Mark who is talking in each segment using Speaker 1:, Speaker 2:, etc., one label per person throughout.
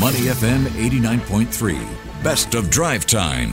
Speaker 1: Money FM 89.3. Best of drive time.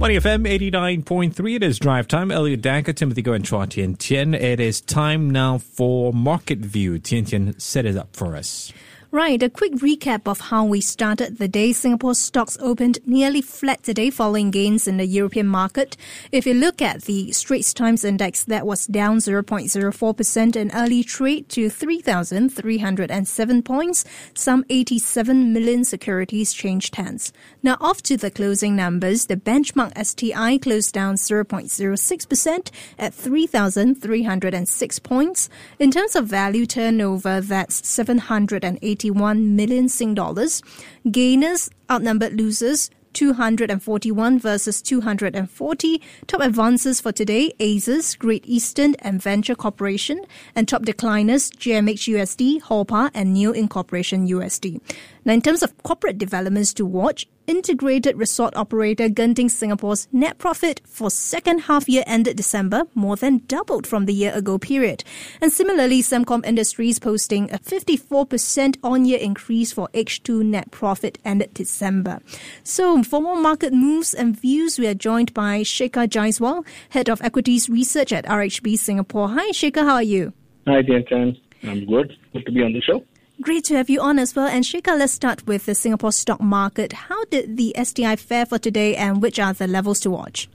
Speaker 2: Money FM 89.3. It is drive time. Elliot Danker, Timothy Go, and Chua Tian Tian. It is time now for Market View. Tian Tian set it up for us.
Speaker 3: Right, a quick recap of how we started the day. Singapore stocks opened nearly flat today following gains in the European market. If you look at the Straits Times Index, that was down 0.04% in early trade to 3,307 points. Some 87 million securities changed hands. Now off to the closing numbers. The benchmark STI closed down 0.06% at 3,306 points. In terms of value turnover, that's 780 81 million Sing dollars. Gainers outnumbered losers 241 versus 240. Top advances for today, Asus, Great Eastern, and Venture Corporation. And top decliners, GMH USD, Holpa, and New Incorporation USD. Now, in terms of corporate developments to watch, integrated resort operator Genting Singapore's net profit for second half year ended December more than doubled from the year ago period. And similarly, Sembcorp Industries posting a 54% on year increase for H2 net profit ended December. So for more market moves and views, we are joined by Shekhar Jaiswal, Head of Equities Research at RHB Singapore. Hi Shekhar, how are you?
Speaker 4: Hi Tian I'm good. Good to be on the show.
Speaker 3: Great to have you on as well. And Shekhar, let's start with the Singapore stock market. How did the STI fare for today and which are the levels to watch?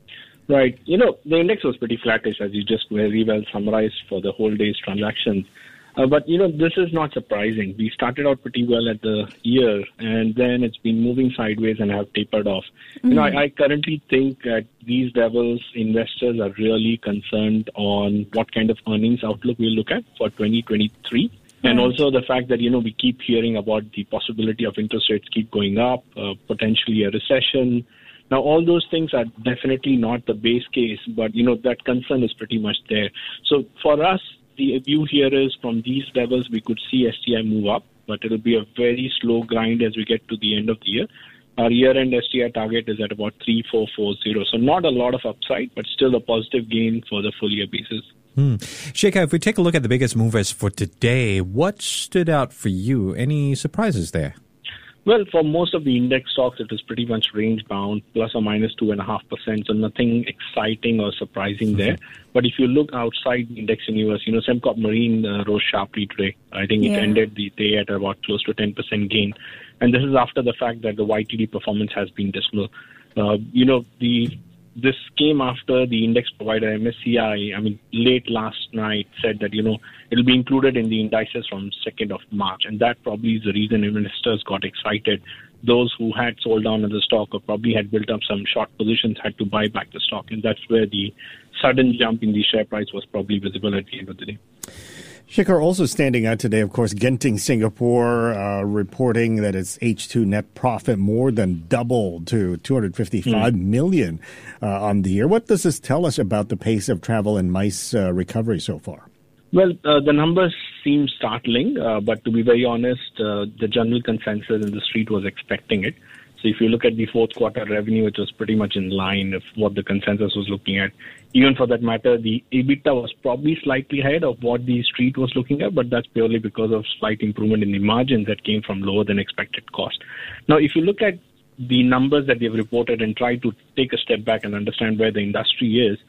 Speaker 4: Right. You know, the index was pretty flattish, as you just very well summarized for the whole day's transactions. Uh, but, you know, this is not surprising. We started out pretty well at the year, and then it's been moving sideways and have tapered off. Mm-hmm. You know, I, mm-hmm. I currently think at these levels, investors are really concerned on what kind of earnings outlook we'll look at for 2023. And also the fact that, you know, we keep hearing about the possibility of interest rates keep going up, uh, potentially a recession. Now, all those things are definitely not the base case, but, you know, that concern is pretty much there. So for us, the view here is from these levels, we could see STI move up, but it'll be a very slow grind as we get to the end of the year. Our year-end STI target is at about 3440. So not a lot of upside, but still a positive gain for the full year basis.
Speaker 2: Hmm. Shekhar, if we take a look at the biggest movers for today, what stood out for you? Any surprises there?
Speaker 4: Well, for most of the index stocks, it is pretty much range bound, plus or minus two and a half percent. So nothing exciting or surprising mm-hmm. there. But if you look outside the index universe, you know, Sembcorp Marine uh, rose sharply today. I think yeah. it ended the day at about close to 10% gain. And this is after the fact that the YTD performance has been dismal. Uh, you know, the this came after the index provider MSCI, I mean, late last night said that, you know, it'll be included in the indices from 2nd of March. And that probably is the reason investors got excited. Those who had sold down on the stock or probably had built up some short positions had to buy back the stock. And that's where the sudden jump in the share price was probably visible at the end of the day.
Speaker 5: Shekhar also standing out today, of course, Genting Singapore uh, reporting that its H2 net profit more than doubled to 255 mm. million uh, on the year. What does this tell us about the pace of travel and MICE uh, recovery so far?
Speaker 4: Well, uh, the numbers seem startling, uh, but to be very honest, uh, the general consensus in the street was expecting it. So if you look at the fourth quarter revenue, it was pretty much in line with what the consensus was looking at. Even for that matter, the EBITDA was probably slightly ahead of what the street was looking at, but that's purely because of slight improvement in the margins that came from lower than expected cost. Now, if you look at the numbers that they've reported and try to take a step back and understand where the industry is,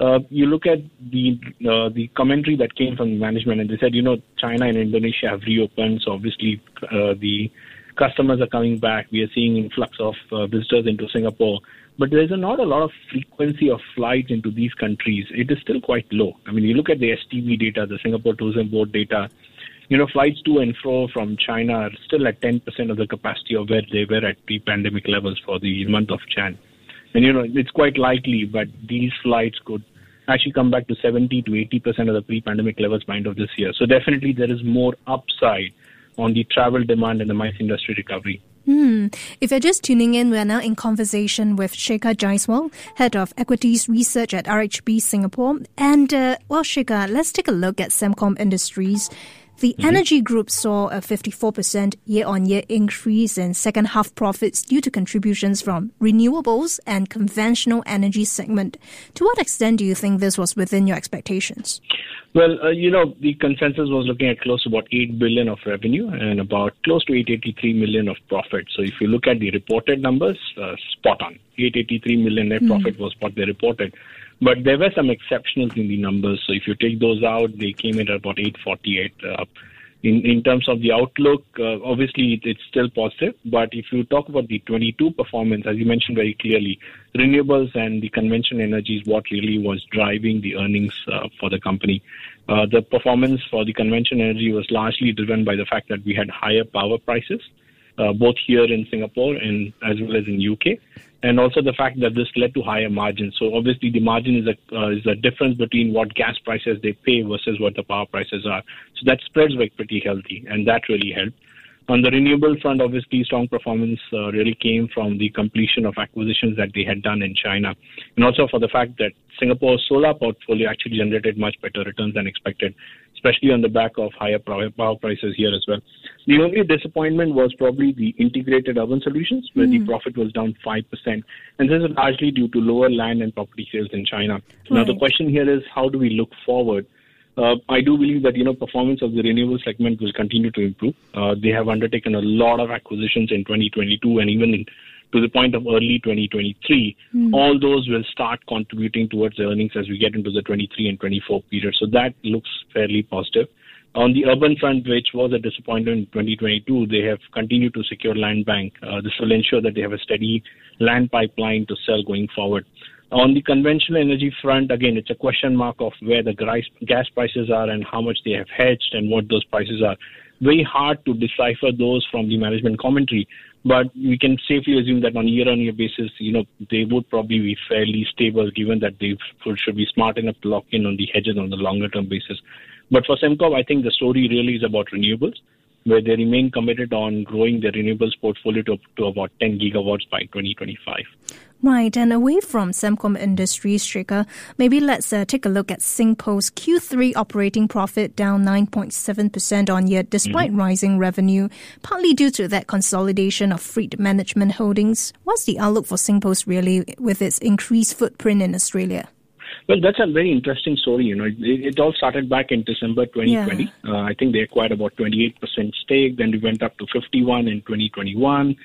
Speaker 4: uh, you look at the uh, the commentary that came from management, and they said, you know, China and Indonesia have reopened, so obviously uh, the customers are coming back. We are seeing influx of uh, visitors into Singapore, but there is not a lot of frequency of flights into these countries. It is still quite low. I mean, you look at the STB data, the Singapore Tourism Board data. You know, flights to and fro from China are still at 10% of the capacity of where they were at pre-pandemic levels for the month of Jan. And you know, it's quite likely, but these flights could actually come back to 70 to 80% of the pre-pandemic levels by end of this year. So definitely there is more upside on the travel demand and the MICE industry recovery.
Speaker 3: Hmm. If you're just tuning in, we're now in conversation with Shekhar Jaiswal, Head of Equities Research at RHB Singapore. And, uh, well, Shekhar, let's take a look at Sembcorp Industries. The mm-hmm. energy group saw a 54% year-on-year increase in second half profits due to contributions from renewables and conventional energy segment. To what extent do you think this was within your expectations?
Speaker 4: Well, uh, you know, the consensus was looking at close to about 8 billion of revenue and about close to 883 million of profit. So if you look at the reported numbers, uh, spot on. 883 million net mm. profit was what they reported. But there were some exceptions in the numbers. So if you take those out, they came in at about 848. Uh, in, in terms of the outlook, uh, obviously it, it's still positive. But if you talk about the 22 performance, as you mentioned very clearly, renewables and the conventional energy is what really was driving the earnings uh, for the company. Uh, the performance for the conventional energy was largely driven by the fact that we had higher power prices uh, both here in Singapore and as well as in UK, and also the fact that this led to higher margins. So obviously the margin is a uh, is a difference between what gas prices they pay versus what the power prices are. So that spreads were pretty healthy, and that really helped. On the renewable front, obviously, strong performance uh, really came from the completion of acquisitions that they had done in China, and also for the fact that Singapore's solar portfolio actually generated much better returns than expected, especially on the back of higher power prices here as well. The only disappointment was probably the integrated urban solutions, where mm. the hmm. profit was down 5%. And this is largely due to lower land and property sales in China. Right. Now, the question here is how do we look forward? Uh, I do believe that you know performance of the renewable segment will continue to improve. Uh, they have undertaken a lot of acquisitions in 2022 and even in to the point of early 2023, mm. all those will start contributing towards the earnings as we get into the 23 and 24 period. So that looks fairly positive. On the urban front, which was a disappointment in 2022, they have continued to secure land bank. Uh, this will ensure that they have a steady land pipeline to sell going forward. On the conventional energy front, again, it's a question mark of where the gas prices are and how much they have hedged and what those prices are. Very hard to decipher those from the management commentary. But we can safely assume that on a year-on-year basis, you know, they would probably be fairly stable, given that they should be smart enough to lock in on the hedges on the longer-term basis. But for Sembcorp, I think the story really is about renewables, where they remain committed on growing their renewables portfolio to, to about 10 gigawatts by 2025.
Speaker 3: Right, and away from Sembcorp Industries, Shekhar, maybe let's uh, take a look at Singpost Q3 operating profit down 9.7% on year despite mm-hmm. rising revenue, partly due to that consolidation of Freight Management Holdings. What's the outlook for Singpost really with its increased footprint in Australia?
Speaker 4: Well, that's a very interesting story. You know, it, it all started back in December 2020. Yeah. Uh, I think they acquired about 28% stake. Then we went up to 51 in 2021.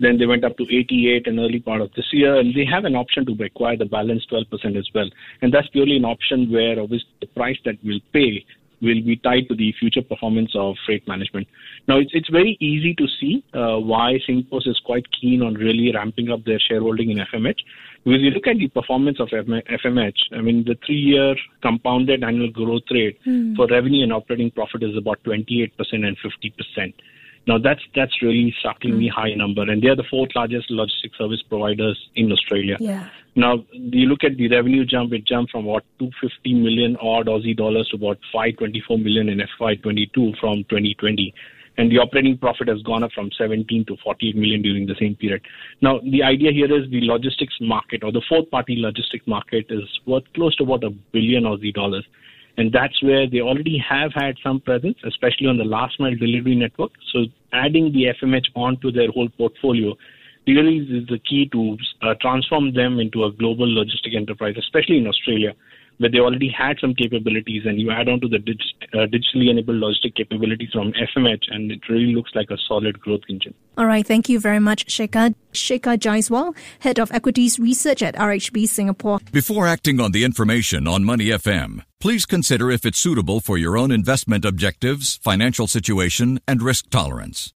Speaker 4: Then they went up to 88 in early part of this year, and they have an option to acquire the balance 12% as well. And that's purely an option where obviously the price that we'll pay will be tied to the future performance of freight management. Now, it's, it's very easy to see uh, why Singpost is quite keen on really ramping up their shareholding in FMH. Because you look at the performance of FMH, I mean, the three year compounded annual growth rate mm. for revenue and operating profit is about 28% and 50%. Now that's that's really shockingly mm. high number, and they are the fourth largest logistics service providers in Australia.
Speaker 3: Yeah.
Speaker 4: Now you look at the revenue jump; it jumped from what 250 million odd Aussie dollars to about 524 million in FY22 from 2020, and the operating profit has gone up from 17 to 48 million during the same period. Now the idea here is the logistics market or the fourth party logistics market is worth close to about a billion Aussie dollars. And that's where they already have had some presence, especially on the last mile delivery network. So adding the FMH onto their whole portfolio really is the key to uh, transform them into a global logistic enterprise, especially in Australia where they already had some capabilities, and you add on to the dig- uh, digitally enabled logistic capabilities from FMH, and it really looks like a solid growth engine.
Speaker 3: All right, thank you very much, Shekhar. Shekhar Jaiswal, Head of Equities Research at RHB Singapore.
Speaker 1: Before acting on the information on Money FM, please consider if it's suitable for your own investment objectives, financial situation, and risk tolerance.